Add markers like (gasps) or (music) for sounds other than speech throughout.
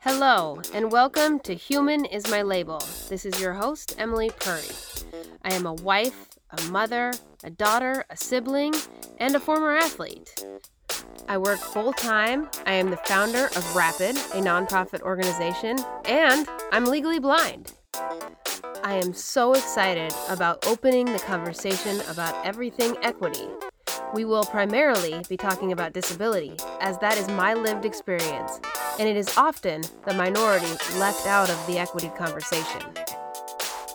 Hello, and welcome to Human is My Label. This is your host, Emily Purry. I am a wife, a mother, a daughter, a sibling, and a former athlete. I work full time. I am the founder of Rapid, a nonprofit organization, and I'm legally blind. I am so excited about opening the conversation about everything equity. We will primarily be talking about disability, as that is my lived experience, and it is often the minority left out of the equity conversation.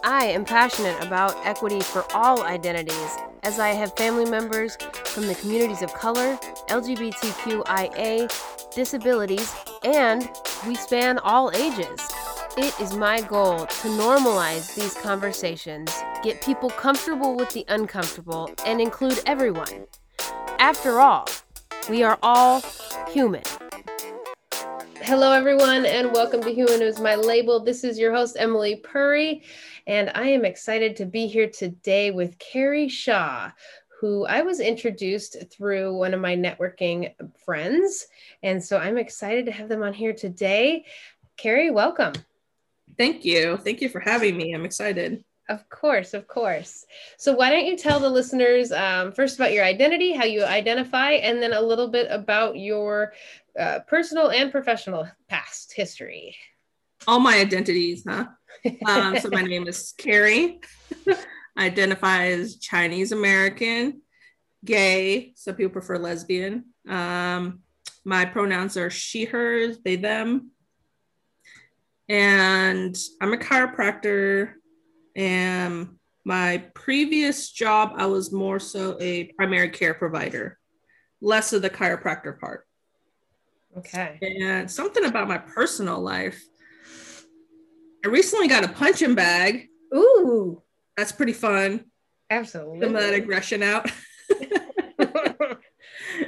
I am passionate about equity for all identities, as I have family members from the communities of color, LGBTQIA, disabilities, and we span all ages. It is my goal to normalize these conversations, get people comfortable with the uncomfortable, and include everyone. After all, we are all human. Hello, everyone, and welcome to Human is My Label. This is your host, Emily Purry, and I am excited to be here today with Carrie Shaw, who I was introduced through one of my networking friends. And so I'm excited to have them on here today. Carrie, welcome. Thank you. Thank you for having me. I'm excited. Of course, of course. So, why don't you tell the listeners um, first about your identity, how you identify, and then a little bit about your uh, personal and professional past history? All my identities, huh? um, so, my (laughs) name is Carrie. I identify as Chinese American, gay. Some people prefer lesbian. Um, my pronouns are she, hers, they, them. And I'm a chiropractor and my previous job, I was more so a primary care provider, less of the chiropractor part. Okay. And something about my personal life. I recently got a punching bag. Ooh. That's pretty fun. Absolutely. Some of that aggression out. (laughs) (laughs)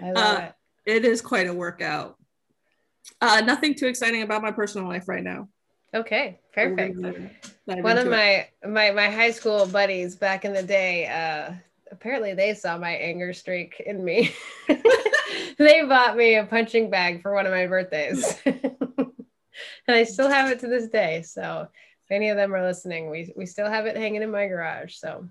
I love uh, it. It is quite a workout. Uh, nothing too exciting about my personal life right now. Okay, perfect. One of my my my high school buddies back in the day, uh, apparently they saw my anger streak in me. (laughs) they bought me a punching bag for one of my birthdays, (laughs) and I still have it to this day. So if any of them are listening, we we still have it hanging in my garage. So,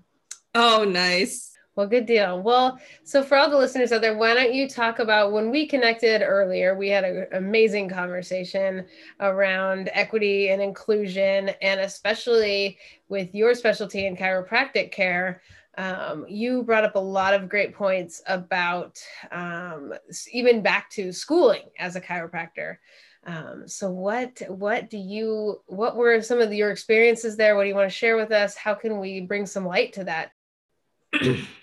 oh, nice. Well, good deal. Well, so for all the listeners out there, why don't you talk about when we connected earlier? We had an amazing conversation around equity and inclusion, and especially with your specialty in chiropractic care. Um, you brought up a lot of great points about um, even back to schooling as a chiropractor. Um, so what what do you what were some of your experiences there? What do you want to share with us? How can we bring some light to that? (clears throat)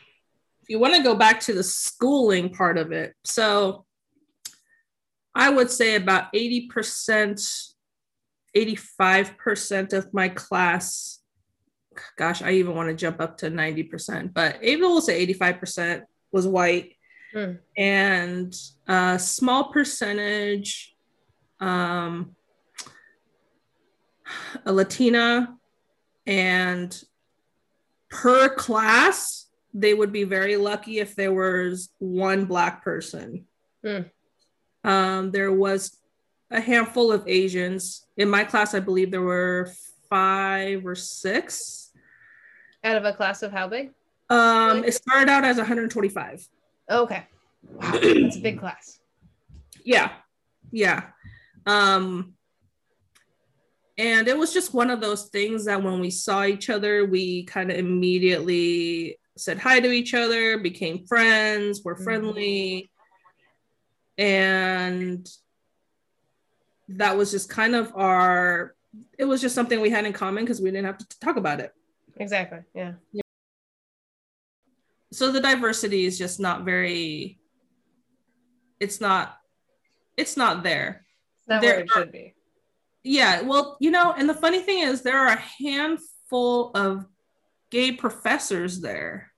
you want to go back to the schooling part of it, so I would say about 80%, 85% of my class, gosh, I even want to jump up to 90%, but even we'll say 85% was white. Hmm. And a small percentage, um, a Latina, and per class, they would be very lucky if there was one black person. Mm. Um, there was a handful of Asians in my class. I believe there were five or six. Out of a class of how big? Um, it started out as 125. Okay, wow, (clears throat) that's a big class. Yeah, yeah. Um, and it was just one of those things that when we saw each other, we kind of immediately said hi to each other, became friends, were mm-hmm. friendly. And that was just kind of our, it was just something we had in common because we didn't have to talk about it. Exactly. Yeah. So the diversity is just not very, it's not, it's not there. It's not there where it are, should be. Yeah. Well, you know, and the funny thing is there are a handful of gay professors there.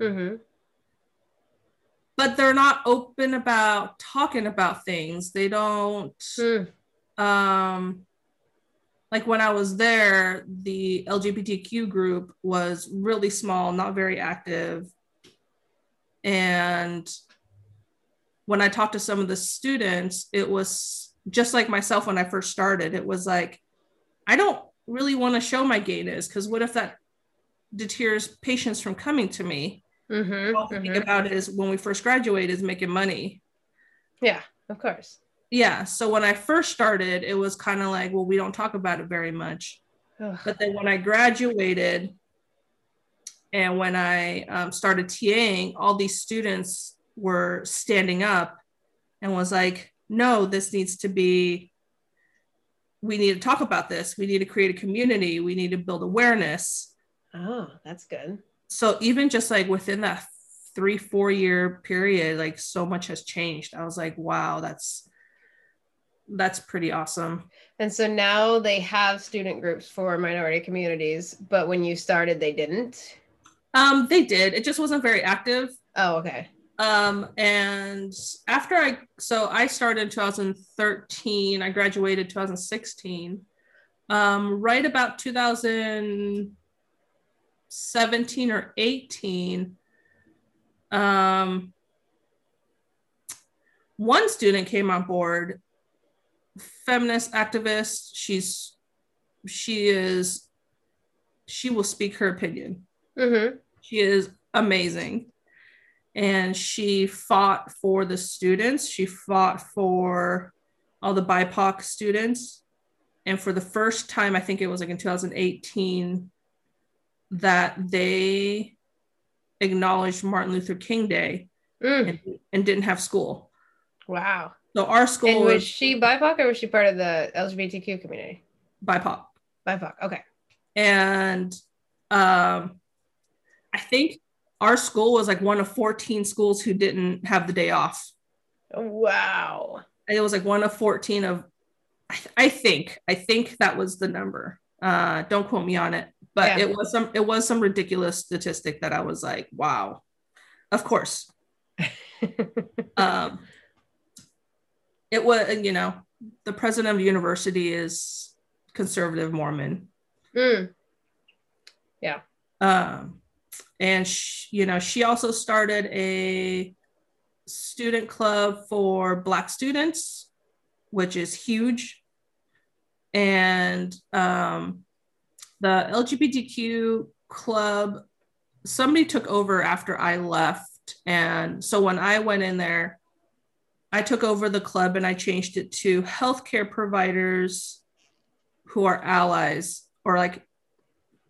Mm-hmm. But they're not open about talking about things. They don't. Mm. Um, like when I was there, the LGBTQ group was really small, not very active. And when I talked to some of the students, it was just like myself when I first started. It was like, I don't really want to show my gayness because what if that deters patients from coming to me? Mm-hmm, All I mm-hmm. think about is when we first graduate is making money. Yeah, of course. Yeah. So when I first started, it was kind of like, well, we don't talk about it very much. Ugh. But then when I graduated and when I um, started TAing, all these students were standing up and was like, no, this needs to be, we need to talk about this. We need to create a community. We need to build awareness. Oh, that's good. So even just like within that three, four year period, like so much has changed. I was like, wow, that's that's pretty awesome. And so now they have student groups for minority communities, but when you started, they didn't. Um, they did. It just wasn't very active. Oh, okay. Um, and after I, so I started in 2013, I graduated 2016. Um, right about 2017 or 18, um, one student came on board, feminist activist. She's, she is, she will speak her opinion. Mm-hmm. She is amazing and she fought for the students. She fought for all the BIPOC students. And for the first time, I think it was like in 2018, that they acknowledged Martin Luther King Day mm. and, and, didn't have school. Wow. So our school and was, was she BIPOC or was she part of the LGBTQ community? BIPOC. BIPOC. Okay. And um, I think our school was like one of 14 schools who didn't have the day off. Wow. it was like one of 14 of, I, I think, I think that was the number. Uh, don't quote me on it, but yeah. it was some, it was some ridiculous statistic that I was like, wow, of course. (laughs) um, it was, you know, the president of the university is conservative Mormon. Mm. Yeah. Um, and she, you know she also started a student club for black students which is huge and um, the lgbtq club somebody took over after i left and so when i went in there i took over the club and i changed it to healthcare providers who are allies or like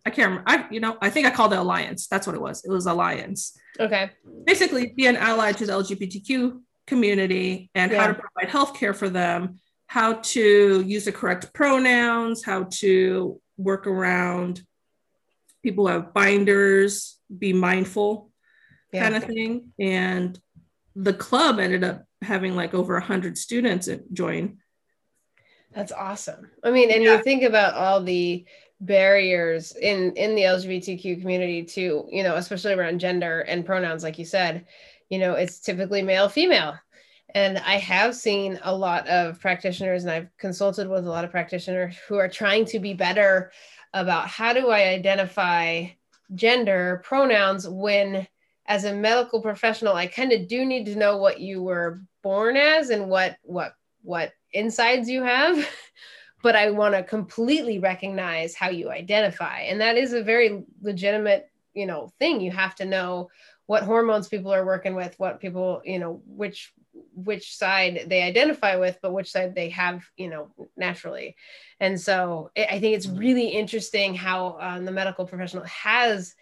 I can't remember. I, you know, I think I called it Alliance. That's what it was. It was Alliance. Okay. Basically, be an ally to the LGBTQ community and yeah. how to provide healthcare for them, how to use the correct pronouns, how to work around people who have binders, be mindful, yeah. kind of thing. And the club ended up having like over a hundred students join. That's awesome. I mean, and yeah. you think about all the barriers in in the lgbtq community to you know especially around gender and pronouns like you said you know it's typically male female and i have seen a lot of practitioners and i've consulted with a lot of practitioners who are trying to be better about how do i identify gender pronouns when as a medical professional i kind of do need to know what you were born as and what what what insides you have (laughs) but I want to completely recognize how you identify. And that is a very legitimate, you know, thing. You have to know what hormones people are working with, what people, you know, which which side they identify with, but which side they have, you know, naturally. And so I think it's really interesting how um, the medical professional has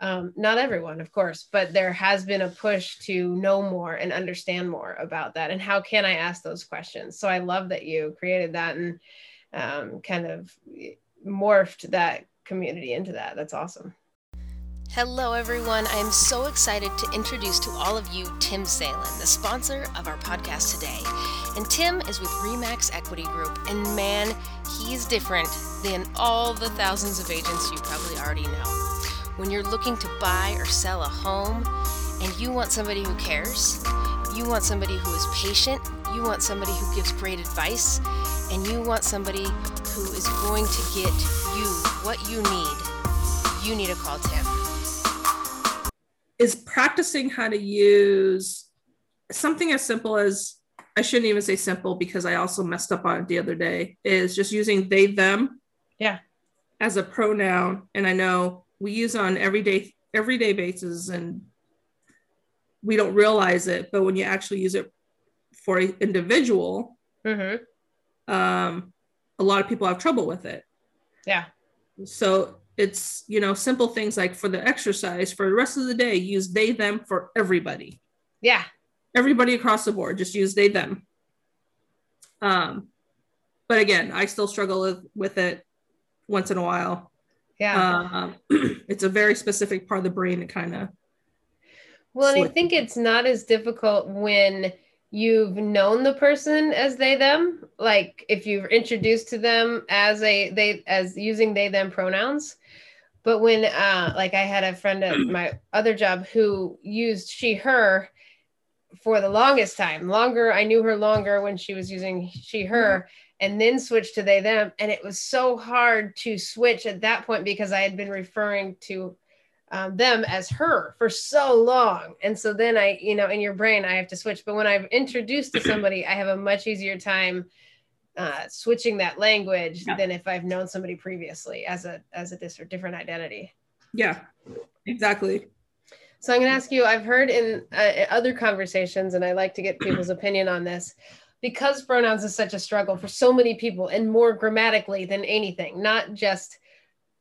um, not everyone, of course, but there has been a push to know more and understand more about that. And how can I ask those questions? So I love that you created that. And um, kind of morphed that community into that. That's awesome. Hello, everyone. I am so excited to introduce to all of you Tim Salen, the sponsor of our podcast today. And Tim is with Remax Equity Group, and man, he's different than all the thousands of agents you probably already know. When you're looking to buy or sell a home and you want somebody who cares, you want somebody who is patient, you want somebody who gives great advice, and you want somebody who is going to get you what you need, you need to call Tim. Is practicing how to use something as simple as I shouldn't even say simple because I also messed up on it the other day is just using they them yeah. as a pronoun. And I know we use on everyday everyday basis and we don't realize it but when you actually use it for an individual mm-hmm. um, a lot of people have trouble with it. Yeah. So it's you know simple things like for the exercise for the rest of the day use they them for everybody. Yeah. Everybody across the board just use they them. Um but again i still struggle with, with it once in a while. Yeah. Um, (clears throat) it's a very specific part of the brain to kind of well and i think it's not as difficult when you've known the person as they them like if you've introduced to them as a they as using they them pronouns. But when uh like i had a friend at (clears throat) my other job who used she her for the longest time longer i knew her longer when she was using she her and then switched to they them. And it was so hard to switch at that point because i had been referring to um, them as her for so long. And so then i you know in your brain i have to switch. But when i've introduced to somebody i have a much easier time uh, switching that language yeah. than if i've known somebody previously as a as a dis- different identity. Yeah exactly. So i'm going to ask you i've heard in uh, other conversations and i like to get people's opinion on this because pronouns is such a struggle for so many people and more grammatically than anything not just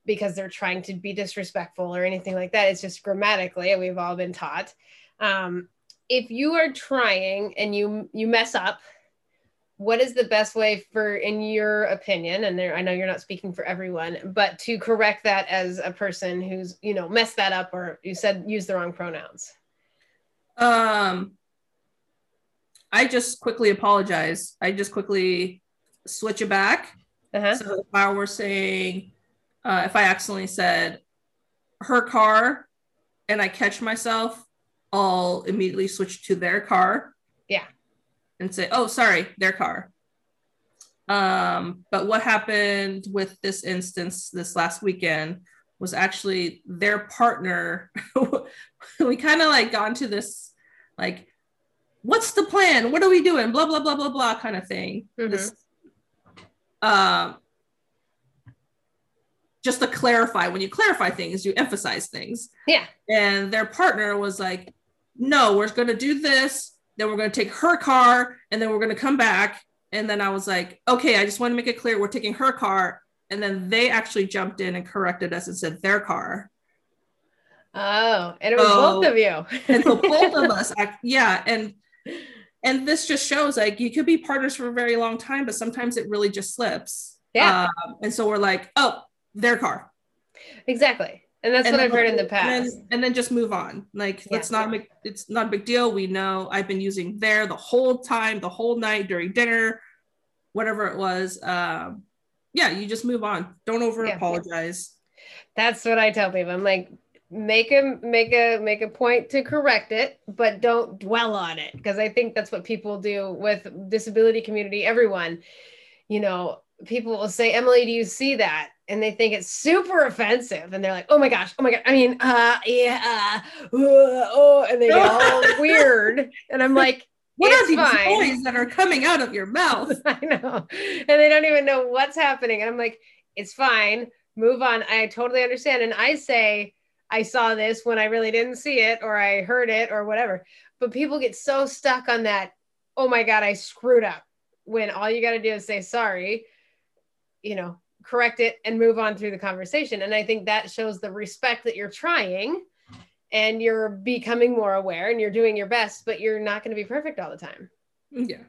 because they're trying to be disrespectful or anything like that. It's just grammatically, we've all been taught. Um, if you are trying and you you mess up, what is the best way for, in your opinion, and there, I know you're not speaking for everyone, but to correct that as a person who's you know messed that up or you said use the wrong pronouns? Um, I just quickly apologize. I just quickly switch it back. Uh-huh. So if I were saying uh, if I accidentally said her car and I catch myself, I'll immediately switch to their car. Yeah. And say, oh, sorry, their car. Um, but what happened with this instance this last weekend was actually their partner. (laughs) we kind of like got into this, like, what's the plan? What are we doing? Blah, blah, blah, blah, blah kind of thing. Mm-hmm. This, um, just to clarify when you clarify things you emphasize things. Yeah. And their partner was like no we're going to do this then we're going to take her car and then we're going to come back. And then i was like okay i just want to make it clear we're taking her car. And then they actually jumped in and corrected us and said their car. Oh and it was so, both of you. and so (laughs) both of us yeah and and this just shows like you could be partners for a very long time but sometimes it really just slips. Yeah. Um, and so we're like oh their car. Exactly. And that's and what I've heard in the past. And then, and then just move on. Like yeah. not make it's not a big deal. We know I've been using there the whole time, the whole night during dinner, whatever it was. Um, yeah, you just move on. Don't over apologize. Yeah. That's what I tell people. I'm like, make a make a make a point to correct it, but don't dwell on it because I think that's what people do with disability community. Everyone, you know, people will say, Emily, do you see that? and they think it's super offensive. And they're like oh my gosh oh my god. I mean uh yeah uh, oh and they get all (laughs) weird. And i'm like what are these fine. noise that are coming out of your mouth? (laughs) I know. And they don't even know what's happening. And i'm like it's fine. Move on. I totally understand. And i say i saw this when i really didn't see it or i heard it or whatever. But people get so stuck on that oh my god i screwed up when all you got to do is say sorry you know correct it and move on through the conversation. And i think that shows the respect that you're trying and you're becoming more aware and you're doing your best but you're not going to be perfect all the time. Yeah.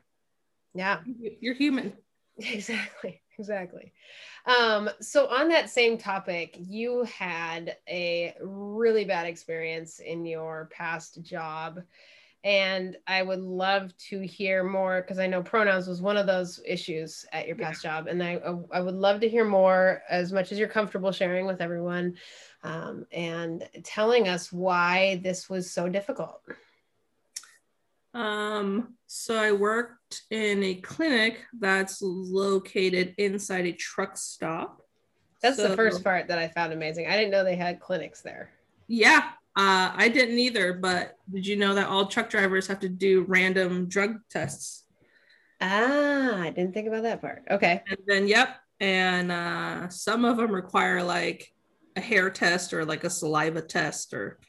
Yeah. You're human. (laughs) Exactly. Exactly. Um, so on that same topic you had a really bad experience in your past job and I would love to hear more because I know pronouns was one of those issues at your past yeah. job, and I I would love to hear more as much as you're comfortable sharing with everyone, um, and telling us why this was so difficult. Um, so I worked in a clinic that's located inside a truck stop. That's so, the first part that I found amazing. I didn't know they had clinics there. Yeah, Uh, I didn't either, but did you know that all truck drivers have to do random drug tests? Ah, I didn't think about that part. Okay. And then, yep. And uh, some of them require like a hair test or like a saliva test, or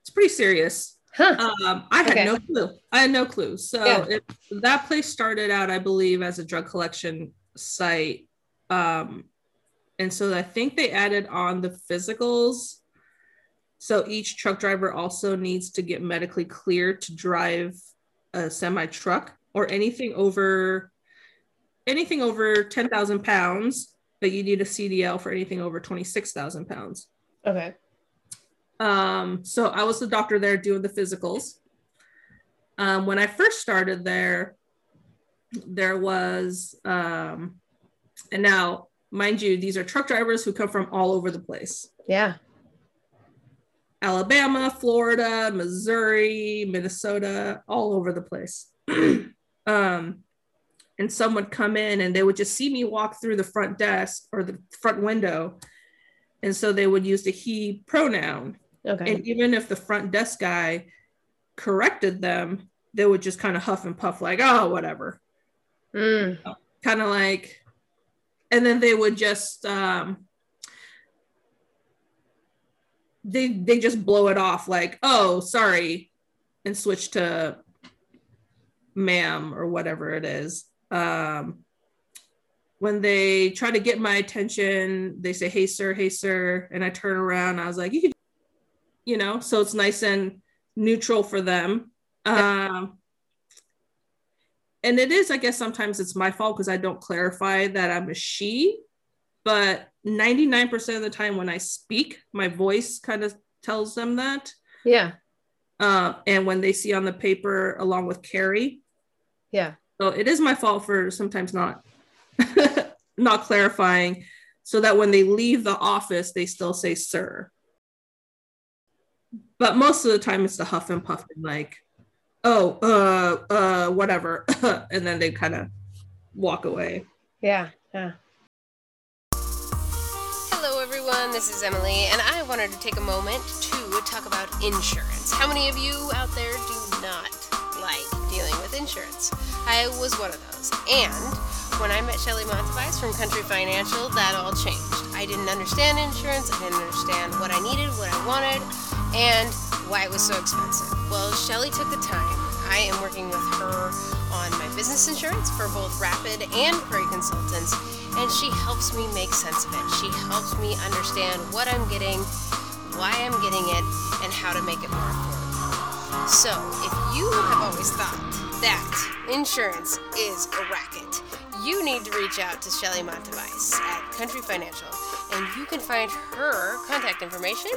it's pretty serious. Huh. Um, I had okay. no clue. I had no clue. So yeah. it, that place started out, I believe, as a drug collection site. Um, and so I think they added on the physicals. So each truck driver also needs to get medically cleared to drive a semi truck or anything over anything over 10,000 pounds, but you need a CDL for anything over 26,000 pounds. Okay. Um, so I was the doctor there doing the physicals. Um, when I first started there, there was, um, and now, mind you, these are truck drivers who come from all over the place. Yeah. Alabama, Florida, Missouri, Minnesota, all over the place. (clears throat) um, and some would come in and they would just see me walk through the front desk or the front window. And so they would use the he pronoun. Okay. And even if the front desk guy corrected them, they would just kind of huff and puff, like, oh, whatever. Mm. Kind of like, and then they would just, um, they they just blow it off like, oh, sorry, and switch to ma'am or whatever it is. Um, when they try to get my attention, they say, hey, sir, hey, sir. And I turn around. I was like, you can, you know, so it's nice and neutral for them. Um, and it is, I guess, sometimes it's my fault because I don't clarify that I'm a she, but 99% of the time when I speak, my voice kind of tells them that. Yeah. Uh, and when they see on the paper along with Carrie, yeah. So it is my fault for sometimes not (laughs) not clarifying so that when they leave the office they still say sir. But most of the time it's the huff and puff and like, oh, uh, uh, whatever. (laughs) and then they kind of walk away. Yeah. Yeah. This is Emily, and I wanted to take a moment to talk about insurance. How many of you out there do not like dealing with insurance. I was one of those. And when I met Shelly Montevice from Country Financial, that all changed. I didn't understand insurance, I didn't understand what I needed, what I wanted, and why it was so expensive. Well, Shelly took the time. I am working with her on my business insurance for both Rapid and Prairie Consultants, and she helps me make sense of it. She helps me understand what I'm getting, why I'm getting it, and how to make it more affordable. So, if you have always thought that insurance is a racket, you need to reach out to Shelly Montevice at Country Financial, and you can find her contact information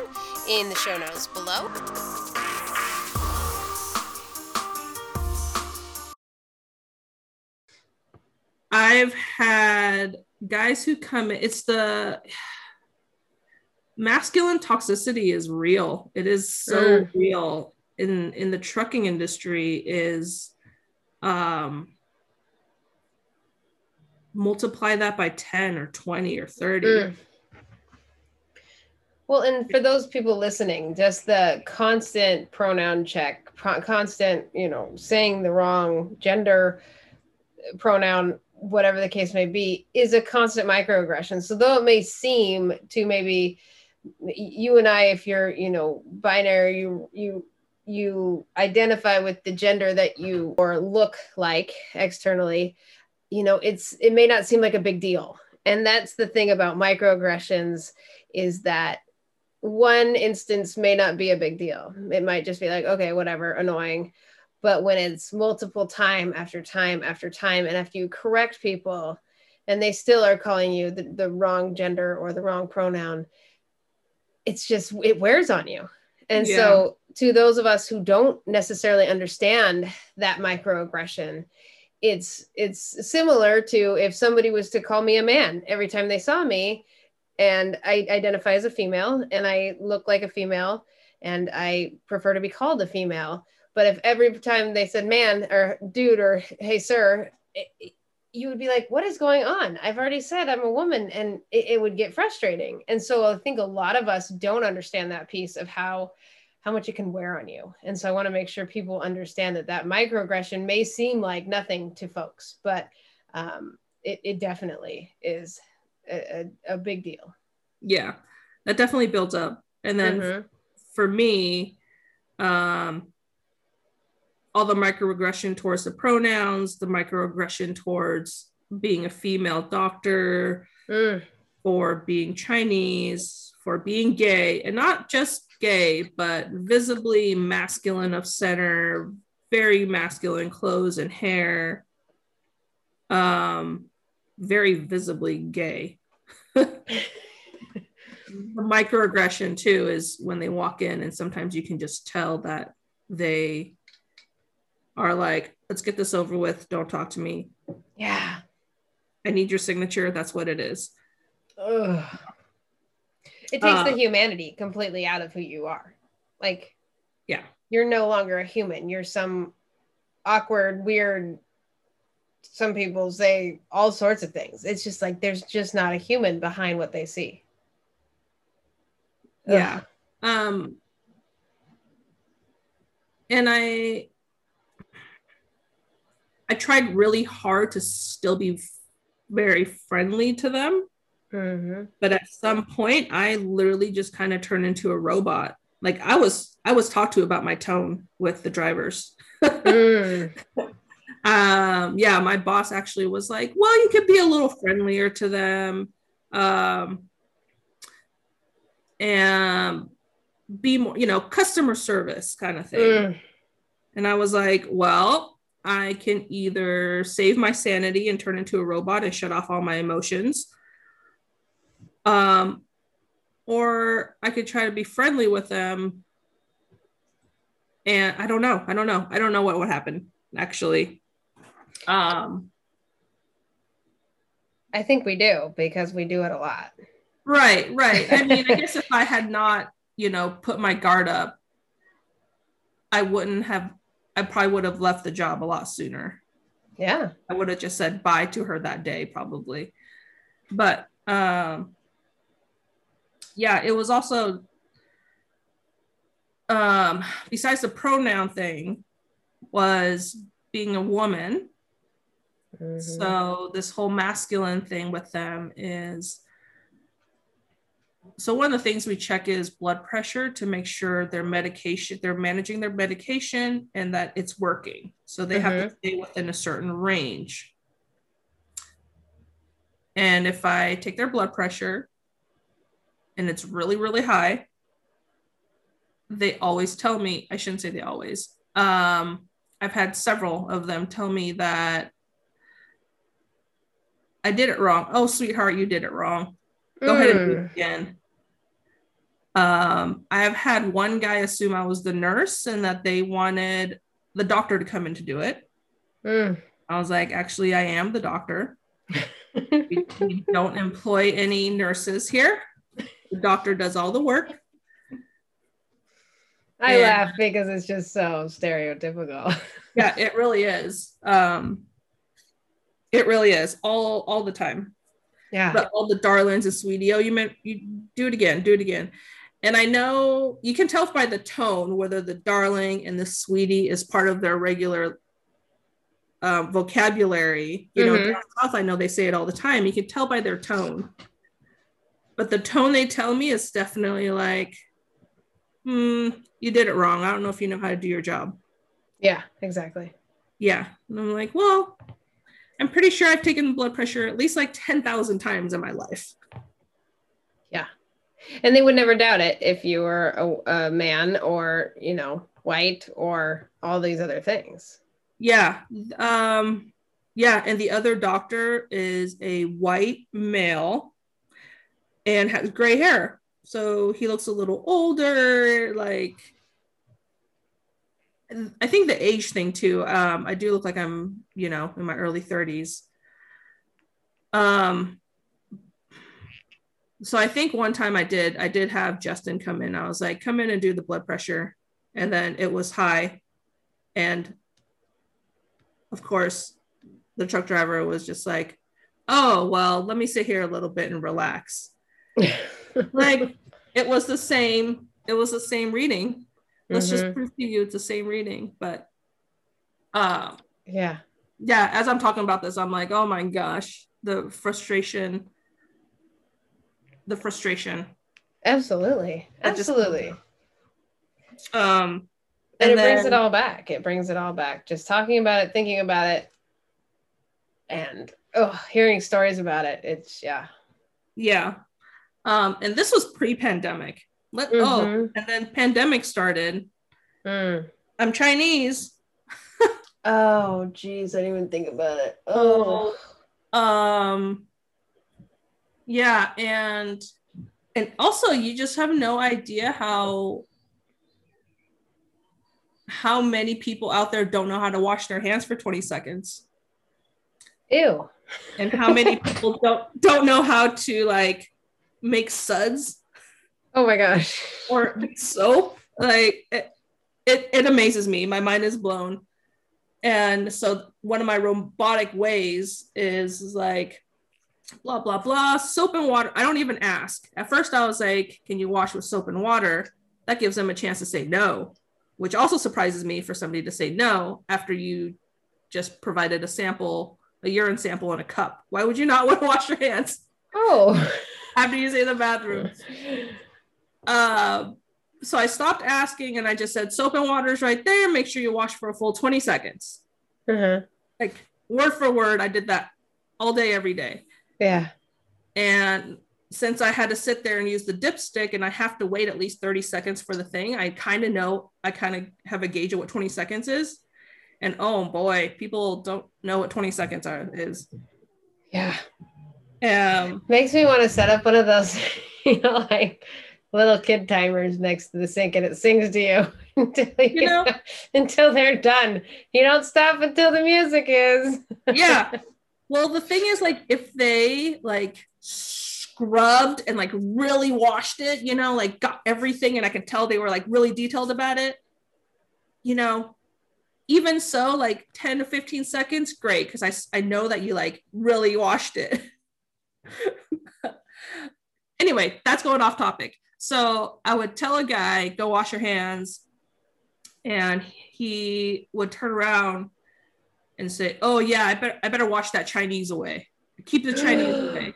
in the show notes below. I've had guys who come it's the masculine toxicity is real. It is so mm. real in in the trucking industry is um multiply that by 10 or 20 or 30 mm. well and for those people listening just the constant pronoun check constant you know saying the wrong gender pronoun whatever the case may be is a constant microaggression. So though it may seem to maybe you and i if you're you know binary you you you identify with the gender that you or look like externally you know it's it may not seem like a big deal. And that's the thing about microaggressions is that one instance may not be a big deal. It might just be like okay whatever annoying but when it's multiple time after time after time and after you correct people and they still are calling you the, the wrong gender or the wrong pronoun it's just it wears on you and yeah. so, to those of us who don't necessarily understand that microaggression, it's it's similar to if somebody was to call me a man every time they saw me and I identify as a female and I look like a female and I prefer to be called a female. But if every time they said man or dude or hey sir, it, you would be like, what is going on? I've already said I'm a woman, and it, it, would get frustrating. And so I think a lot of us don't understand that piece of how how much it can wear on you. And so I want to make sure people understand that that microaggression may seem like nothing to folks, but um, it, it definitely is a, a, a, big deal. Yeah, that definitely builds up. And then mm-hmm. for me, um, all the microaggression towards the pronouns, the microaggression towards being a female doctor, mm. for being Chinese, for being gay, and not just gay, but visibly masculine of center, very masculine clothes and hair, um, very visibly gay. (laughs) the microaggression too is when they walk in, and sometimes you can just tell that they are like, let's get this over with. Don't talk to me. Yeah. I need your signature. That's what it is. Ugh. It takes uh, the humanity completely out of who you are. Like, yeah, you're no longer a human. You're some awkward, weird. Some people say all sorts of things. It's just like there's just not a human behind what they see. Ugh. Yeah. Um, and I I tried really hard to still be very friendly to them. Mm-hmm. But at some point, I literally just kind of turned into a robot. Like I was, I was talked to about my tone with the drivers. mm. (laughs) um, yeah, my boss actually was like, "Well, you could be a little friendlier to them, um, and be more, you know, customer service kind of thing." Mm. And I was like, "Well, I can either save my sanity and turn into a robot and shut off all my emotions. Um, or I could try to be friendly with them. And I don't know. I don't know. I don't know what would happen actually. Um, I think we do because we do it a lot. Right, right. I mean, I (laughs) guess if I had not, you know, put my guard up, I wouldn't have I probably would have left the job a lot sooner. Yeah. I would have just said bye to her that day, probably. But um, yeah, it was also, um, besides the pronoun thing, was being a woman. Mm-hmm. So this whole masculine thing with them is so one of the things we check is blood pressure to make sure their medication they're managing their medication and that it's working so they mm-hmm. have to mm-hmm. stay within a certain range and if i take their blood pressure and it's really really high they always tell me i shouldn't say they always um, i've had several of them tell me that i did it wrong oh sweetheart you did it wrong go mm. ahead and do it mm. again um, I have had one guy assume I was the nurse and that they wanted the doctor to come in to do it. Mm. I was like, actually, I am the doctor. we, (laughs) we don't employ any nurses here. The doctor does all the work. I and, laugh because it's just so stereotypical. (laughs) yeah, it really is. Um, it really is all all the time. Yeah. But all the darlings and sweetie, oh, you meant you do it again, do it again. And I know you can tell by the tone whether the darling and the sweetie is part of their regular um, vocabulary. You mm-hmm. know, south, I know they say it all the time. You can tell by their tone. But the tone they tell me is definitely like, hmm, you did it wrong. I don't know if you know how to do your job. Yeah, exactly. Yeah. And I'm like, well, I'm pretty sure I've taken blood pressure at least like 10,000 times in my life. And they would never doubt it if you were a, a man or you know white or all these other things. Yeah um yeah and the other doctor is a white male and has gray hair. So he looks a little older like i think the age thing too um i do look like i'm you know in my early 30s um so I think one time I did, I did have Justin come in. I was like, come in and do the blood pressure. And then it was high. And of course, the truck driver was just like, "Oh, well, let me sit here a little bit and relax." (laughs) like it was the same. It was the same reading. Let's mm-hmm. just prove to you it's the same reading. But, uh, yeah, yeah. As I'm talking about this, I'm like, oh my gosh, the frustration. The frustration. Absolutely, absolutely. Just, um, and, and it then, brings it all back. It brings it all back. Just talking about it, thinking about it, and oh, hearing stories about it. It's yeah, yeah. Um, and this was pre-pandemic. Let oh, mm-hmm. oh, and then pandemic started. Mm. I'm Chinese. (laughs) oh, geez, I didn't even think about it. Oh, um, yeah, and and also you just have no idea how how many people out there don't know how to wash their hands for 20 seconds. Ew. And how many (laughs) people don't don't know how to like make suds. Oh my gosh. Or soap. Like it, it, it amazes me. My mind is blown. And so one of my robotic ways is like blah blah blah soap and water. I don't even ask. At first I was like, can you wash with soap and water? That gives them a chance to say no, which also surprises me for somebody to say no after you just provided a sample, a urine sample in a cup. Why would you not (laughs) want to wash your hands? Oh. after using the bathroom. Uh, so I stopped asking and I just said, soap and water is right there. Make sure you wash for a full 20 seconds. Uh-huh. Like word for word, I did that all day, every day. Yeah. And since I had to sit there and use the dipstick and I have to wait at least 30 seconds for the thing, I kind of know, I kind of have a gauge of what 20 seconds is. And oh boy, people don't know what 20 seconds are is. Yeah. Um, Makes me want to set up one of those, (laughs) you know, like little kid timers next to the sink and it sings to you (laughs) until you, you know, (laughs) until they're done. You don't stop until the music is. yeah. Well, the thing is, like, if they like scrubbed and like really washed it, you know, like got everything, and I could tell they were like really detailed about it, you know, even so, like 10 to 15 seconds, great, because I, I know that you like really washed it. (laughs) anyway, that's going off topic. So I would tell a guy, go wash your hands. And he would turn around and say, Oh yeah, I better I better wash that Chinese away. Keep the Chinese (gasps) away.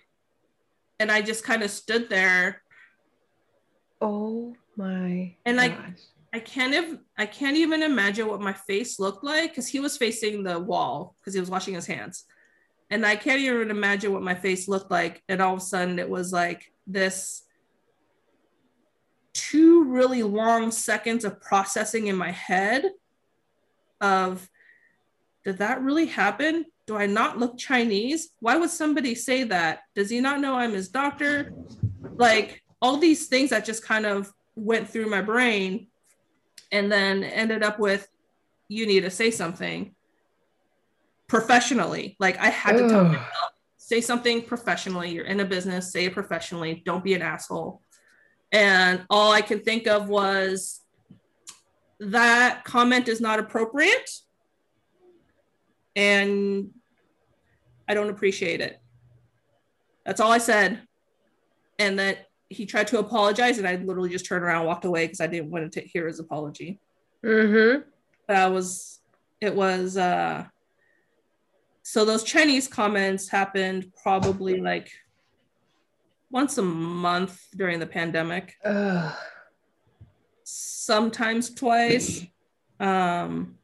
And I just kind of stood there. Oh my and like I can't even I can't even imagine what my face looked like because he was facing the wall because he was washing his hands and I can't even imagine what my face looked like. And all of a sudden, it was like this two really long seconds of processing in my head of did that really happen? Do I not look Chinese? Why would somebody say that? Does he not know I'm his doctor? Like all these things that just kind of went through my brain and then ended up with you need to say something professionally. Like I had to tell myself, say something professionally. You're in a business, say it professionally. Don't be an asshole. And all I can think of was that comment is not appropriate. And I don't appreciate it. That's all I said. And that he tried to apologize, and I literally just turned around and walked away because I didn't want to hear his apology. Mm-hmm. That was, it was, uh, so those Chinese comments happened probably like once a month during the pandemic. Ugh. Sometimes twice. Um,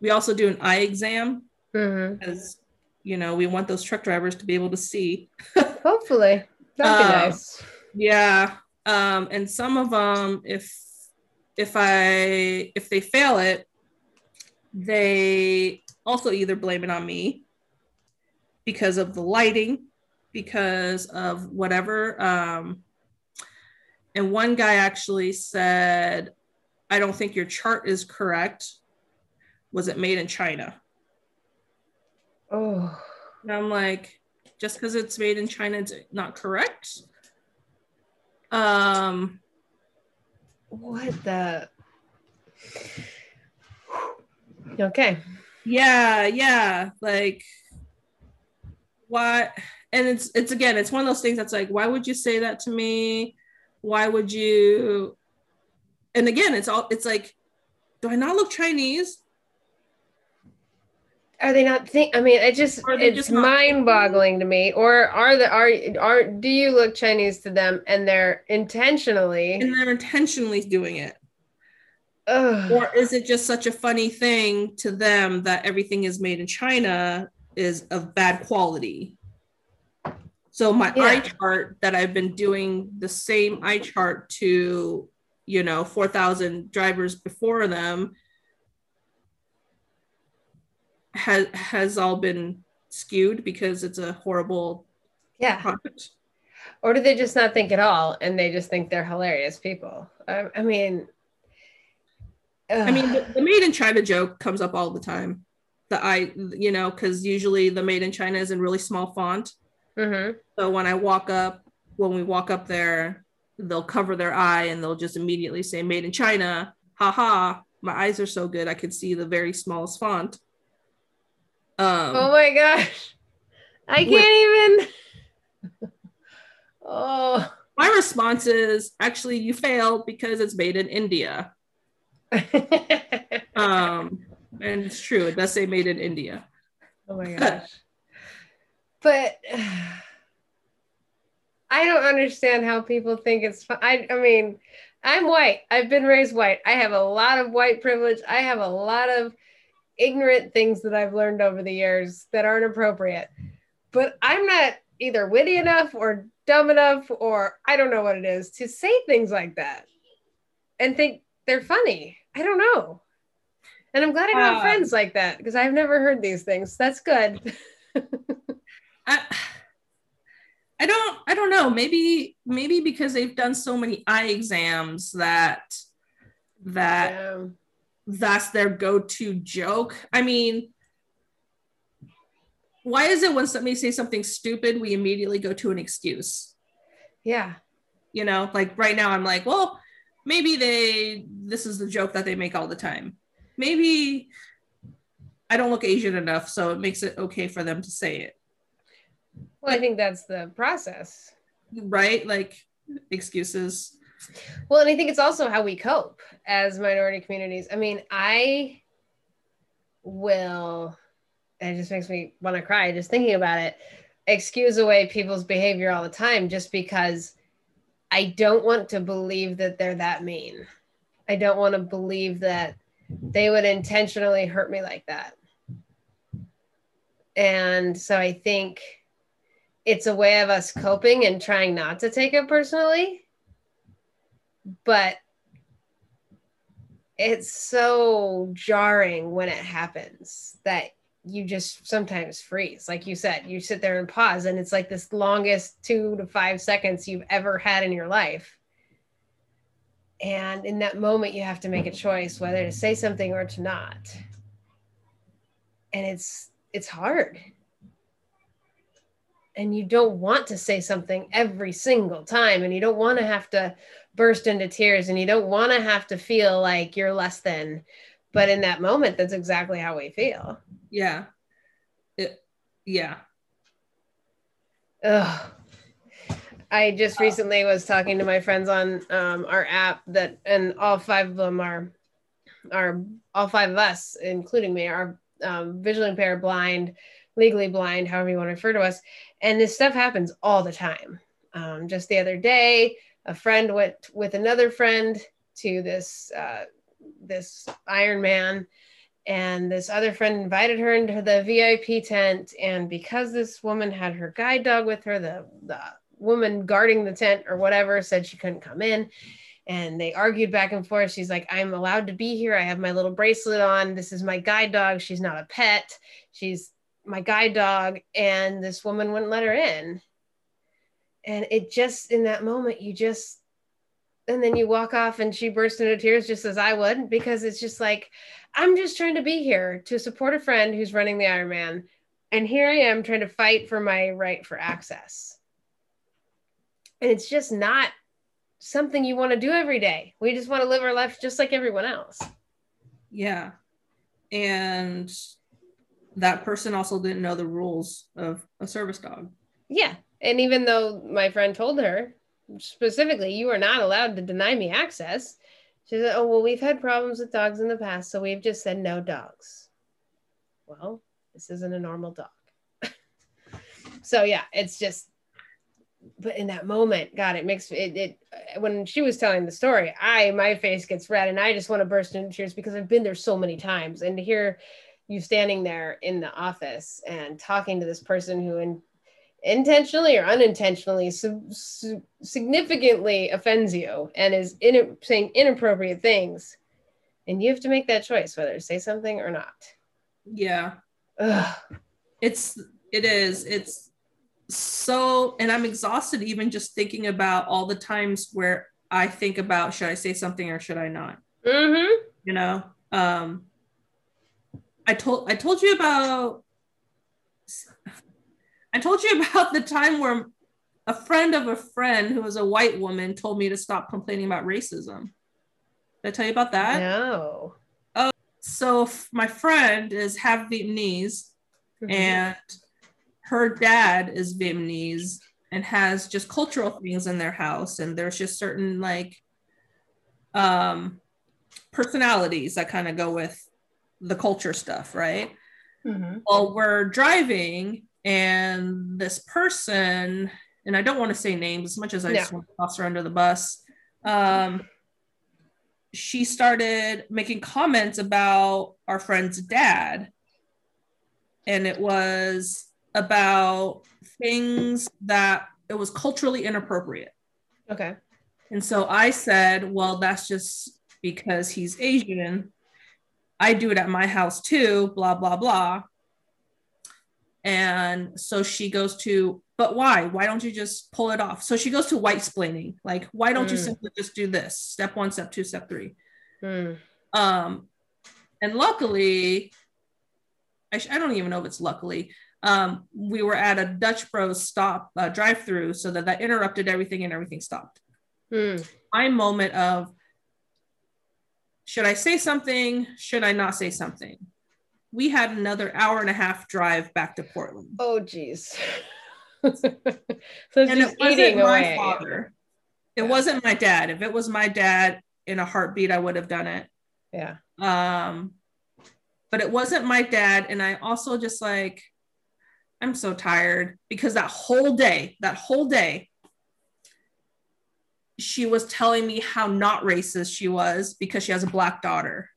we also do an eye exam mm-hmm. because you know we want those truck drivers to be able to see. (laughs) Hopefully, that'd be um, nice. Yeah, um, and some of them, if if I if they fail it, they also either blame it on me because of the lighting, because of whatever. Um, and one guy actually said, I don't think your chart is correct. Was it made in China? Oh. And I'm like, just because it's made in China, it's not correct. Um, what the? Okay Yeah, yeah. Like what and it's it's again, it's one of those things that's like, why would you say that to me? Why would you and again, it's all it's like, do I not look Chinese? Are they not think? I mean, it just it's mind-boggling to me. Or are the are are do you look Chinese to them and they're intentionally and they're intentionally doing it? Ugh. Or is it just such a funny thing to them that everything is made in China is of bad quality? So my yeah. eye chart that I've been doing the same eye chart to, you know, 4,000 drivers before them has has all been skewed because it's a horrible yeah product. or do they just not think at all and they just think they're hilarious people i, I mean Ugh. I mean, the, the, made in China joke comes up all the time. The I, you know, because usually the made in China is in really small font. Mm-hmm. So when I walk up, when we walk up there, they'll cover their eye and they'll just immediately say made in China. Ha ha. My eyes are so good. I could see the very smallest font. Um, oh my gosh. I can't even. (laughs) oh. My response is actually, you failed because it's made in India. (laughs) um, and it's true. It does say made in India. Oh my (laughs) gosh. but I don't understand how people think it's fun. I, I mean, I'm white. I've been raised white. I have a lot of white privilege. I have a lot of ignorant things that I've learned over the years that aren't appropriate. But I'm not either witty enough or dumb enough or I don't know what it is to say things like that and think they're funny. I don't know. And I'm glad I have uh, friends like that because I've never heard these things. That's good. (laughs) I, I don't I don't know. Maybe maybe because they've done so many eye exams that that yeah. That's their go-to joke. I mean, why is it when somebody says something stupid, we immediately go to an excuse? Yeah. You know, like right now I'm like, well, maybe they this is the joke that they make all the time maybe i don't look asian enough so it makes it okay for them to say it well i think that's the process right like excuses well and i think it's also how we cope as minority communities i mean i will it just makes me want to cry just thinking about it excuse away people's behavior all the time just because I don't want to believe that they're that mean. I don't want to believe that they would intentionally hurt me like that. And so I think it's a way of us coping and trying not to take it personally. But it's so jarring when it happens that you just sometimes freeze. Like you said, you sit there and pause, and it's like this longest two to five seconds you've ever had in your life. And in that moment, you have to make a choice whether to say something or to not. And it's it's hard. And you don't want to say something every single time, and you don't want to have to burst into tears, and you don't want to have to feel like you're less than. But in that moment, that's exactly how we feel. Yeah. It, yeah. Ugh. I just recently was talking to my friends on um, our app that, and all five of them are, are all five of us, including me, are um, visually impaired, blind, legally blind, however you want to refer to us. And this stuff happens all the time. Um, just the other day, a friend went with another friend to this uh, this Ironman and this other friend invited her into the VIP tent. And because this woman had her guide dog with her, the, the woman guarding the tent or whatever said she couldn't come in. And they argued back and forth. She's like, I'm allowed to be here. I have my little bracelet on. This is my guide dog. She's not a pet. She's my guide dog. And this woman wouldn't let her in. And it just, in that moment, you just, and then you walk off and she burst into tears just as I would, because it's just like, I'm just trying to be here to support a friend who's running the Ironman. And here I am trying to fight for my right for access. And it's just not something you want to do every day. We just want to live our life just like everyone else. Yeah. And that person also didn't know the rules of a service dog. Yeah. And even though my friend told her specifically, you are not allowed to deny me access, she said, Oh, well, we've had problems with dogs in the past, so we've just said no dogs. Well, this isn't a normal dog. (laughs) so, yeah, it's just, but in that moment, God, it makes it, it, when she was telling the story, I, my face gets red and I just want to burst into tears because I've been there so many times. And to hear you standing there in the office and talking to this person who in, intentionally or unintentionally su- su- significantly offends you and is in, saying inappropriate things and you have to make that choice whether to say something or not yeah Ugh. it's it is it's so and i'm exhausted even just thinking about all the times where i think about should i say something or should i not mm-hmm. you know um i told i told you about I told you (laughs) about the time where a friend of a friend who was a white woman told me to stop complaining about racism. Did I tell you about that? No. Oh, so my friend is half Vietnamese, mm-hmm. and her dad is Vietnamese and has just cultural things in their house, and there's just certain like um personalities that kind of go with the culture stuff, right? Mm-hmm. Well, we're driving and this person, and I don't want to say names as much as I just want to toss her under the bus. Um, she started making comments about our friend's dad, and it was about things that it was culturally inappropriate. Okay. And so I said, well, that's just because he's Asian. I do it at my house too, blah, blah, blah. And so she goes to, but why? Why don't you just pull it off? So she goes to white splaining, like, why don't mm. you simply just do this? Step one, step two, step three. Mm. Um, and luckily, I, sh- I don't even know if it's luckily, um, we were at a Dutch Bros stop uh, drive through so that that interrupted everything and everything stopped. Mm. My moment of should I say something? Should I not say something? We had another hour and a half drive back to Portland. Oh, geez. (laughs) so and it wasn't my away. father. It yeah. wasn't my dad. If it was my dad in a heartbeat, I would have done it. Yeah. Um, but it wasn't my dad. And I also just like, I'm so tired because that whole day, that whole day, she was telling me how not racist she was because she has a black daughter.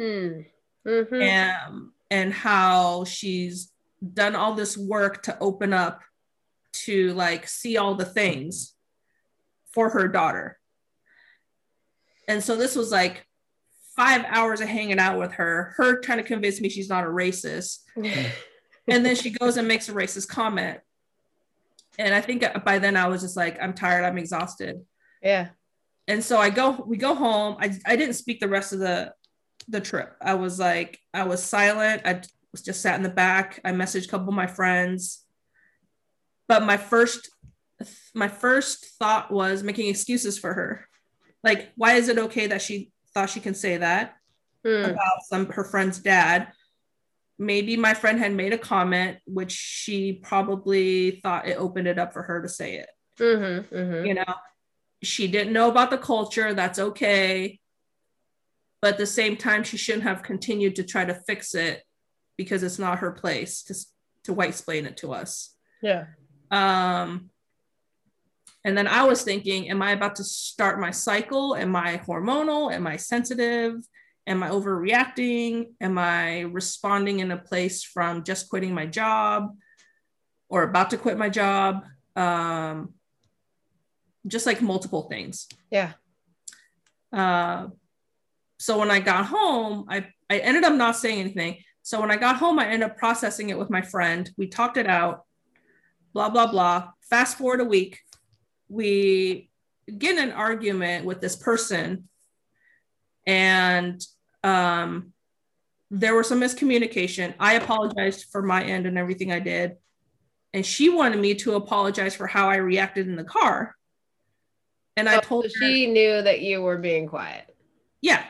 Hmm. Mm-hmm. And and how she's done all this work to open up to like see all the things for her daughter. And so this was like five hours of hanging out with her, her trying to convince me she's not a racist. (laughs) and then she goes and makes a racist comment. And I think uh, by then I was just like, I'm tired, I'm exhausted. Yeah. And so I go, we go home. I, I didn't speak the rest of the the trip. I was like, I was silent. I was just sat in the back. I messaged a couple of my friends. But my first my first thought was making excuses for her. Like, why is it okay that she thought she can say that mm. about some her friend's dad? Maybe my friend had made a comment, which she probably thought it opened it up for her to say it. Mm-hmm, mm-hmm. You know, she didn't know about the culture. That's okay but at the same time she shouldn't have continued to try to fix it because it's not her place to to white explain it to us. Yeah. Um and then i was thinking am i about to start my cycle? Am i hormonal? Am i sensitive? Am i overreacting? Am i responding in a place from just quitting my job or about to quit my job? Um just like multiple things. Yeah. Uh so when I got home, I, I ended up not saying anything. So when I got home, I ended up processing it with my friend. We talked it out, blah, blah, blah. Fast forward a week, we get in an argument with this person. And um, there was some miscommunication. I apologized for my end and everything I did. And she wanted me to apologize for how I reacted in the car. And I oh, told so her, she knew that you were being quiet. Yeah.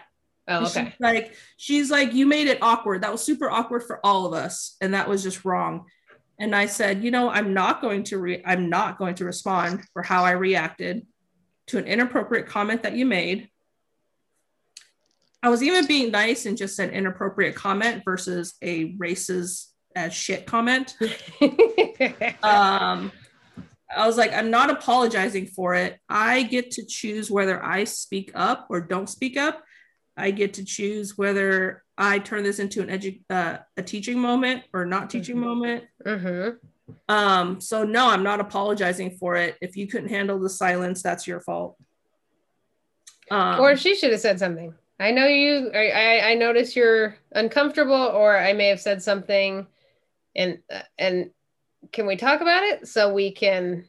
Oh, okay. She's like she's like you made it awkward. That was super awkward for all of us, and that was just wrong. And I said, you know, I'm not going to re- I'm not going to respond for how I reacted to an inappropriate comment that you made. I was even being nice and just an inappropriate comment versus a racist as shit comment. (laughs) um, I was like, I'm not apologizing for it. I get to choose whether I speak up or don't speak up. I get to choose whether I turn this into an edu- uh, a teaching moment or not teaching mm-hmm. moment. Mm-hmm. Um, so no, I'm not apologizing for it. If you couldn't handle the silence, that's your fault. Um, or she should have said something. I know you. I I notice you're uncomfortable, or I may have said something, and uh, and can we talk about it so we can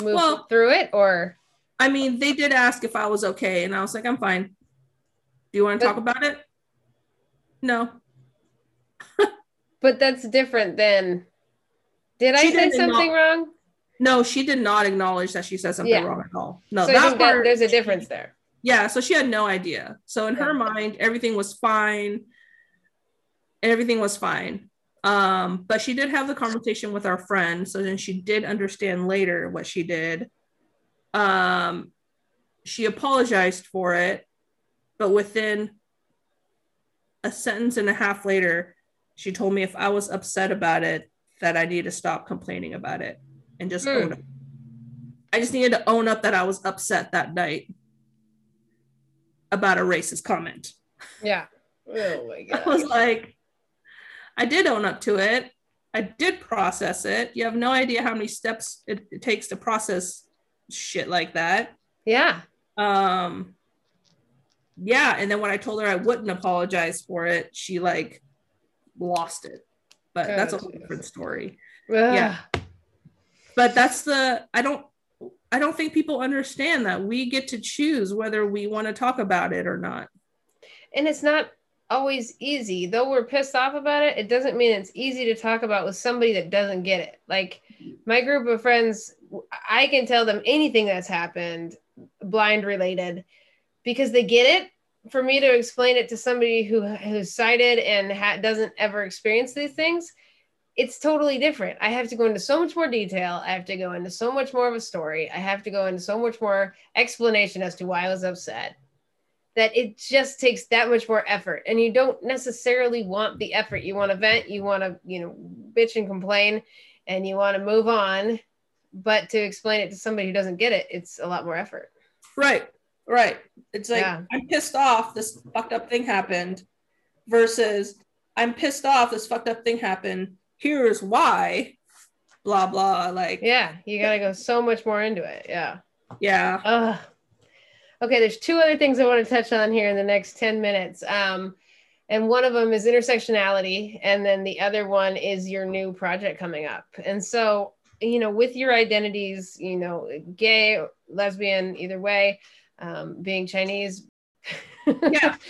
move well, through it? Or I mean, they did ask if I was okay, and I was like, I'm fine. Do you want to talk about it? No. (laughs) but that's different than. Did I say something wrong? No, she did not acknowledge that she said something yeah. wrong at all. No, so that part, that there's a difference there. Yeah, so she had no idea. So in her mind, everything was fine. Everything was fine. Um, but she did have the conversation with our friend. So then she did understand later what she did. Um, she apologized for it, but within a sentence and a half later, she told me if I was upset about it, that I need to stop complaining about it and just mm. own it. I just needed to own up that I was upset that night about a racist comment. Yeah. (laughs) Oh my god. (laughs) I was like, I did own up to it. I did process it. You have no idea how many steps it, it takes to process shit like that. Yeah. Um yeah, and then when I told her I wouldn't apologize for it, she like lost it. But oh, that's a whole different story. Ugh. Yeah. But that's the I don't I don't think people understand that we get to choose whether we want to talk about it or not. And it's not always easy. Though we're pissed off about it, it doesn't mean it's easy to talk about with somebody that doesn't get it. Like my group of friends, I can tell them anything that's happened blind related because they get it. For me to explain it to somebody who who's sighted and ha- doesn't ever experience these things, it's totally different. I have to go into so much more detail. I have to go into so much more of a story. I have to go into so much more explanation as to why I was upset that it just takes that much more effort. And you don't necessarily want the effort. You want to vent, you want to, you know, bitch and complain, and you want to move on. But to explain it to somebody who doesn't get it, it's a lot more effort. Right. Right. It's like, yeah. I'm pissed off this fucked up thing happened versus I'm pissed off this fucked up thing happened here's why blah blah like yeah you gotta go so much more into it yeah yeah Ugh. okay there's two other things i want to touch on here in the next 10 minutes um and one of them is intersectionality and then the other one is your new project coming up and so you know with your identities you know gay lesbian either way um, being chinese. Yeah. (laughs)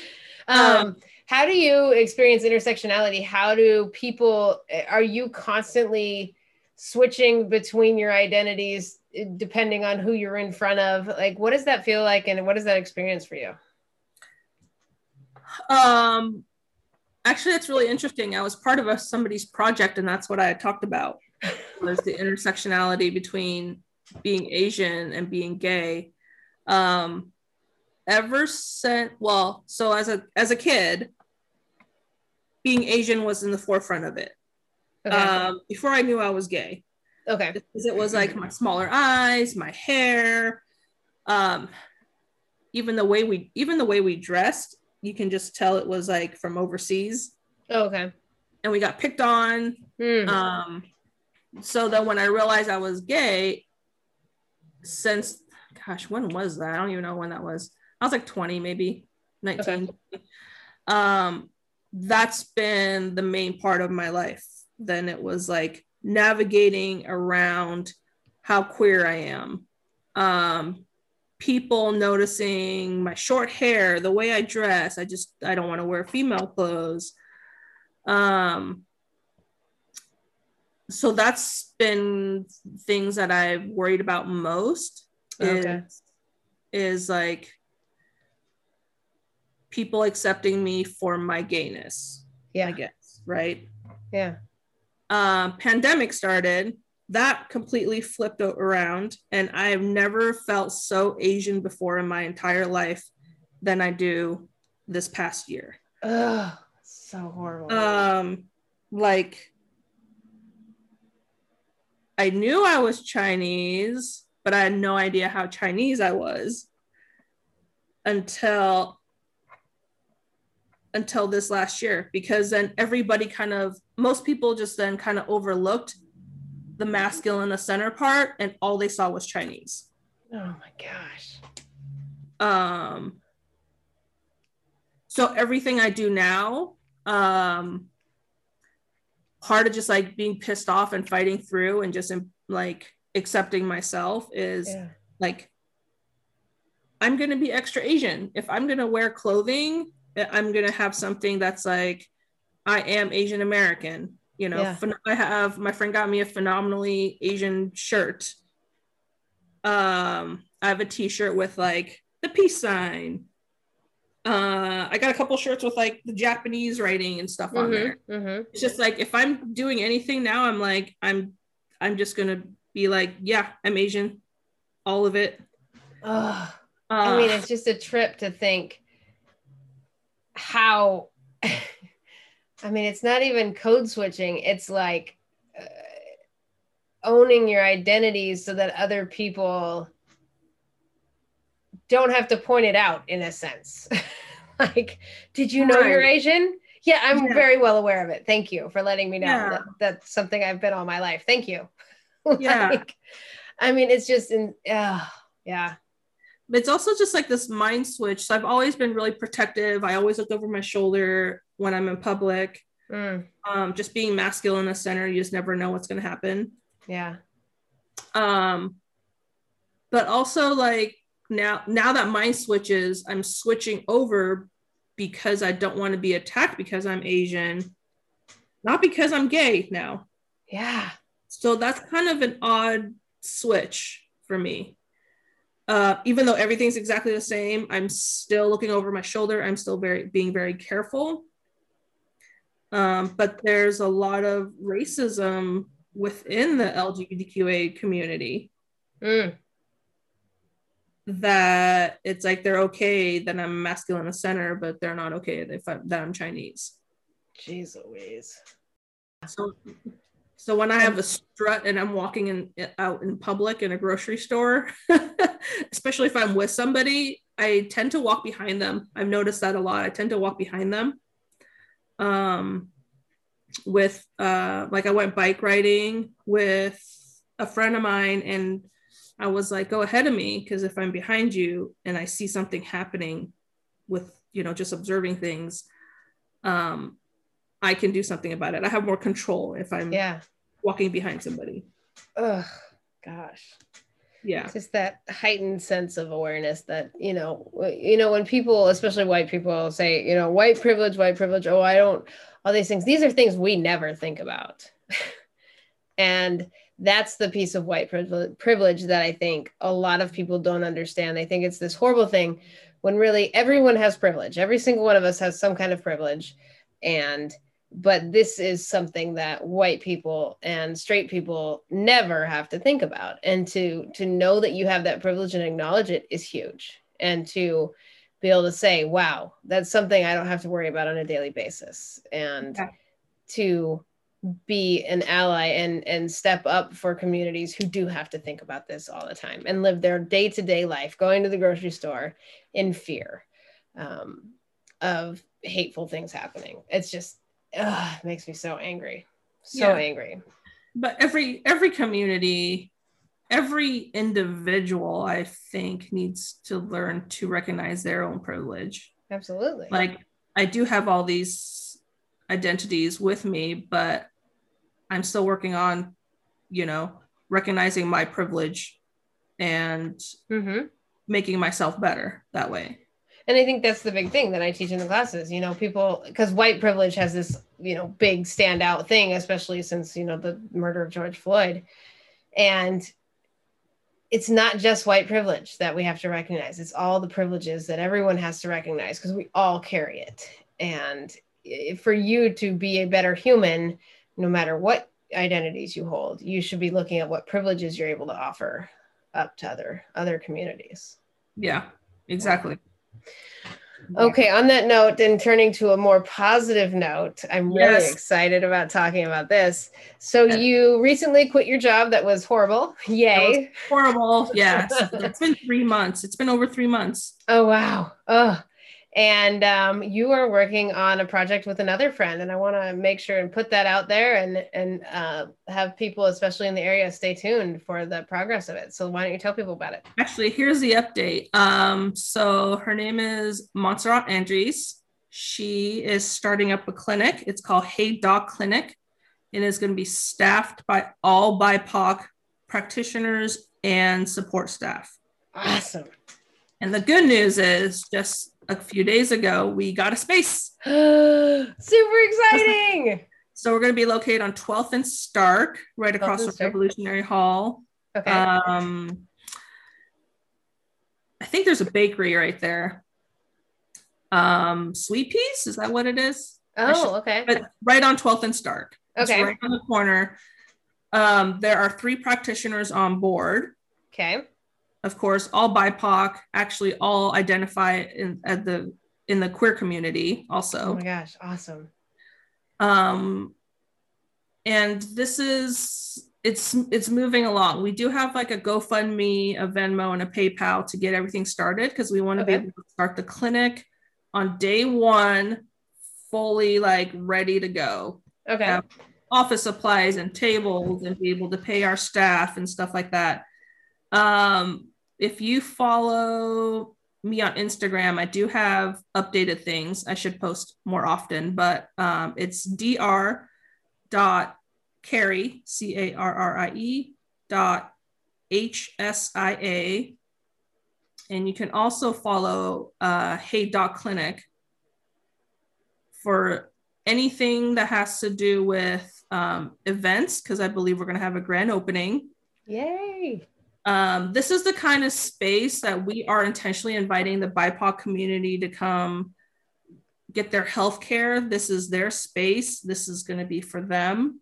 Um, um how do you experience intersectionality? How do people are you constantly switching between your identities eh, depending on who you're in front of? Like what does that feel like and what is that experience for you? Um actually it's really interesting. I was part of a somebody's project and that's what i talked about (laughs) was the intersectionality between being asian and being gay um ever since well so as a as a kid being Asian was in the forefront of it. Okay. Um, before I knew I was gay. Okay. Because it was like my smaller eyes, my hair, um, even the way we even the way we dressed, you can just tell it was like from overseas. Oh, okay. And we got picked on. Mm. Um, so then when I realized I was gay, since gosh, when was that? I don't even know when that was. I was like 20, maybe 19. Okay. Um, that's been the main part of my life. Then it was like navigating around how queer I am. Um, people noticing my short hair, the way I dress. I just I don't want to wear female clothes. Um, so that's been things that I've worried about most. Okay. Is, is like people accepting me for my gayness. Yeah. I guess, right? Yeah. Um, pandemic started, that completely flipped around, and I have never felt so Asian before in my entire life than I do this past year. Ugh, so horrible. Um, like I knew I was Chinese, but I had no idea how Chinese I was until until this last year because then everybody kind of most people just then kind of overlooked the masculine the center part and all they saw was Chinese. Oh my gosh. Um so everything I do now, um part of just like being pissed off and fighting through and just like accepting myself is yeah. like I'm going to be extra Asian. If I'm going to wear clothing, I'm going to have something that's like I am Asian American. You know, yeah. I have my friend got me a phenomenally Asian shirt. Um, I have a t-shirt with like the peace sign. Uh, I got a couple shirts with like the Japanese writing and stuff mm-hmm, on there. Mm-hmm. It's just like if I'm doing anything now, I'm like I'm I'm just gonna be like, yeah, I'm Asian, all of it. Uh, I mean, it's just a trip to think how (laughs) I mean, it's not even code switching. It's like uh, owning your identity so that other people don't have to point it out in a sense. (laughs) like, did you know right. you're Asian? Yeah, I'm yeah. very well aware of it. Thank you for letting me know yeah. that that's something I've been all my life. Thank you. (laughs) Yeah. like, I mean, it's just in, uh, yeah. But it's also just like this mind switch. So I've always been really protective. I always look over my shoulder when I'm in public. Mm. Um, just being masculine in the center, you just never know what's going to happen. Yeah. Um, but also like now, now that mind switches, I'm switching over because I don't want to be attacked because I'm Asian, not because I'm gay now. Yeah. So that's kind of an odd switch for me. Uh, even though everything's exactly the same, I'm still looking over my shoulder. I'm still very being very careful. Um, but there's a lot of racism within the LGBTQA community. Mm. That it's like they're okay that I'm masculine a center, but they're not okay if I, that I'm Chinese. Jeez Louise. So, so when I have a strut and I'm walking in out in public in a grocery store, (laughs) especially if I'm with somebody, I tend to walk behind them. I've noticed that a lot. I tend to walk behind them um, with uh, like I went bike riding with a friend of mine and I was like, go ahead of me because if I'm behind you and I see something happening with, you know, just observing things, um, I can do something about it. I have more control if I'm yeah. walking behind somebody. Ugh, gosh. Yeah. It's just that heightened sense of awareness that you know you know when people especially white people say you know white privilege white privilege oh i don't all these things. These are things we never think about. (laughs) And that's the piece of white privilege that i think a lot of people don't understand. They think it's this horrible thing when really everyone has privilege. Every single one of us has some kind of privilege. And but this is something that white people and straight people never have to think about. And to to know that you have that privilege and acknowledge it is huge. And to be able to say wow that's something i don't have to worry about on a daily basis. And to be an ally and and step up for communities who do have to think about this all the time and live their day-to-day life going to the grocery store in fear um, of hateful things happening. It's just ugh, makes me so angry. So yeah. angry. But every every community every individual i think needs to learn to recognize their own privilege. Absolutely. Like i do have all these identities with me but i'm still working on you know recognizing my privilege and mm-hmm. making myself better that way and i think that's the big thing that i teach in the classes you know people because white privilege has this you know big standout thing especially since you know the murder of george floyd and it's not just white privilege that we have to recognize. It's all the privileges that everyone has to recognize because we all carry it. And for you to be a better human, no matter what identities you hold, you should be looking at what privileges you're able to offer up to other other communities. Yeah, exactly. Okay, on that note, and turning to a more positive note, I'm really excited about talking about this. So, you recently quit your job that was horrible. (laughs) Yay. Was horrible. Yes. (laughs) it's been three months. It's been over three months. Oh, wow. Oh, and um, you are working on a project with another friend and i want to make sure and put that out there and and uh, have people especially in the area stay tuned for the progress of it. So why don't you tell people about it? Actually here's the update. Um, so her name is montserrat andres she is starting up a clinic. It's called hey doc clinic. And is going to be staffed by all bipoc practitioners and support staff. Awesome. And the good news is just a few days ago, we got a space. (gasps) Super exciting. So we're going to be located on 12th and Stark, right across from Revolutionary Hall. Okay. Um, I think there's a bakery right there. Um, Sweet Peas, is that what it is? Oh, okay. But right on 12th and Stark. Okay. right on the corner. Um, there are three practitioners on board. Okay of course, all BIPOC actually all identify in at the in the queer community also. Oh my gosh, awesome. Um and this is it's it's moving along. We do have like a GoFundMe, a Venmo, and a PayPal to get everything started because we want to okay. be able to start the clinic on day one, fully like ready to go. Okay. office supplies and tables and be able to pay our staff and stuff like that. Um, if you follow me on Instagram, I do have updated things. I should post more often, but um, it's dr dot carrie c a r r i e dot h s i a, and you can also follow uh, Hey Doc Clinic for anything that has to do with um, events because I believe we're going to have a grand opening. Yay! Um, this is the kind of space that we are intentionally inviting the BIPOC community to come get their health care. This is their space. This is going to be for them.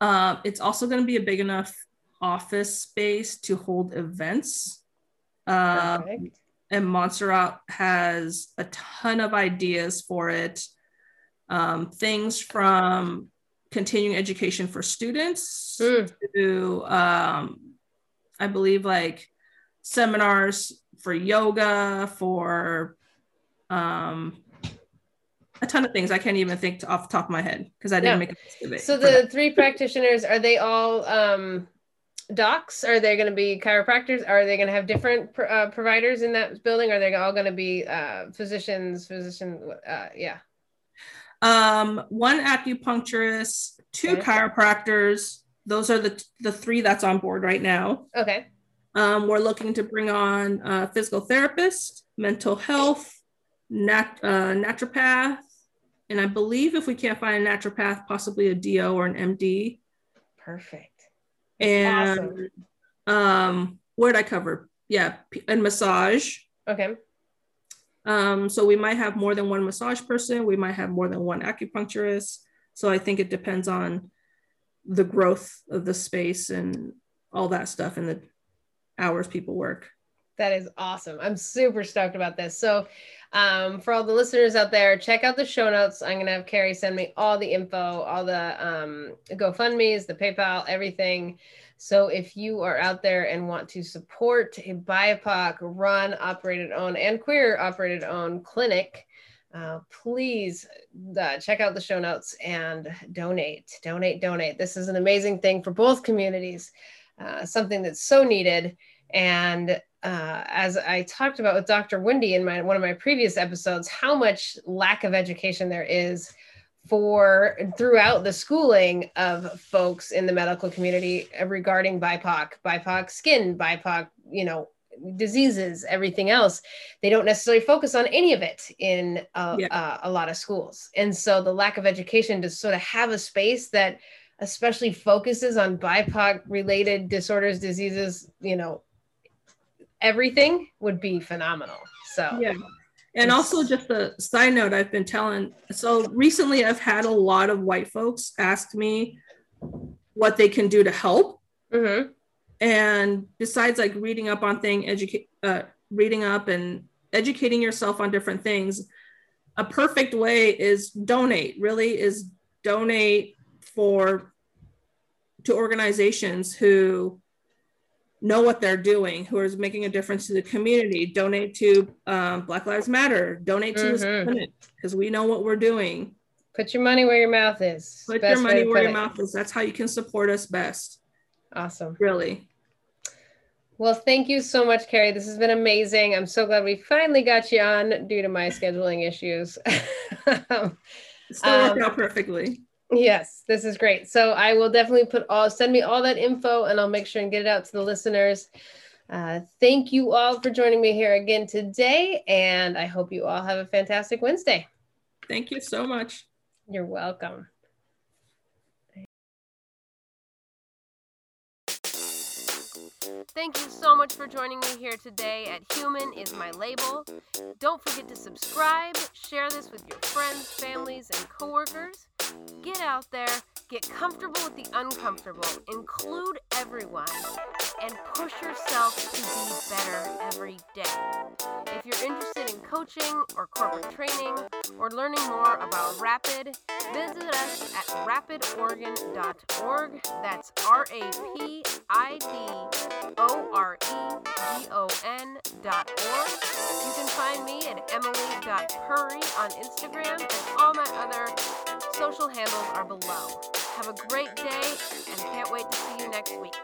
Um, it's also going to be a big enough office space to hold events. Um, and Montserrat has a ton of ideas for it. Um, things from continuing education for students mm. to um, i believe like seminars for yoga for um, a ton of things. I can't even think off the top of my head because i didn't make a so the three practitioners are they all um, docs? Are they going to be chiropractors? Are they going to have different uh, providers in that building? Are they all going to be uh, physicians physician uh, yeah um, one acupuncturist, two okay. chiropractors. Those are the the three that's on board right now. Okay. Um, we're looking to bring on a physical therapist, mental health, nat- uh, naturopath, and I believe if we can't find a naturopath, possibly a DO or an MD. Perfect. And awesome. um, where did I cover? Yeah, and massage. Okay. Um, so we might have more than one massage person, we might have more than one acupuncturist. So I think it depends on the growth of the space and all that stuff and the hours people work. That is awesome. I'm super stoked about this. So, um, for all the listeners out there, check out the show notes. I'm going to have Carrie send me all the info, all the um, GoFundMe's, the PayPal, everything. So if you are out there and want to support a BIPOC run, operated, owned, and queer operated, owned clinic, uh, please uh, check out the show notes and donate, donate, donate. This is an amazing thing for both communities, uh, something that's so needed. And uh, as I talked about with Dr. Wendy in my one of my previous episodes, how much lack of education there is for throughout the schooling of folks in the medical community regarding BIPOC, BIPOC skin, BIPOC, you know, diseases, everything else. They don't necessarily focus on any of it in a, yeah. uh, a lot of schools. And so the lack of education to sort of have a space that especially focuses on BIPOC related disorders, diseases, you know, everything would be phenomenal. So, yeah. And also, just a side note, I've been telling. So recently, I've had a lot of white folks ask me what they can do to help. Mm-hmm. And besides, like reading up on thing, educate, uh, reading up and educating yourself on different things, a perfect way is donate. Really, is donate for to organizations who know what they're doing, who is making a difference to the community. Donate to um, Black Lives Matter. Donate to mm-hmm. this because we know what we're doing. Put your money where your mouth is. Put best your money where your it. mouth is. That's how you can support us best. Awesome. Really. Well, thank you so much, Carrie. This has been amazing. I'm so glad we finally got you on due to my scheduling issues. (laughs) Still worked um, out perfectly. Yes, this is great. So I will definitely put all send me all that info and I'll make sure and get it out to the listeners. Uh, thank you all for joining me here again today, and I hope you all have a fantastic Wednesday. Thank you so much. You're welcome. Thank you so much for joining me here today at Human is My Label. Don't forget to subscribe, share this with your friends, families, and coworkers. Get out there, get comfortable with the uncomfortable, include everyone, and push yourself to be better every day. If you're interested in coaching or corporate training or learning more about Rapid, visit us at rapidoregon.org. That's R A P I D O R E G O N dot org. You can find me at emily.purry on Instagram and all my other social handles are below. Have a great day and can't wait to see you next week.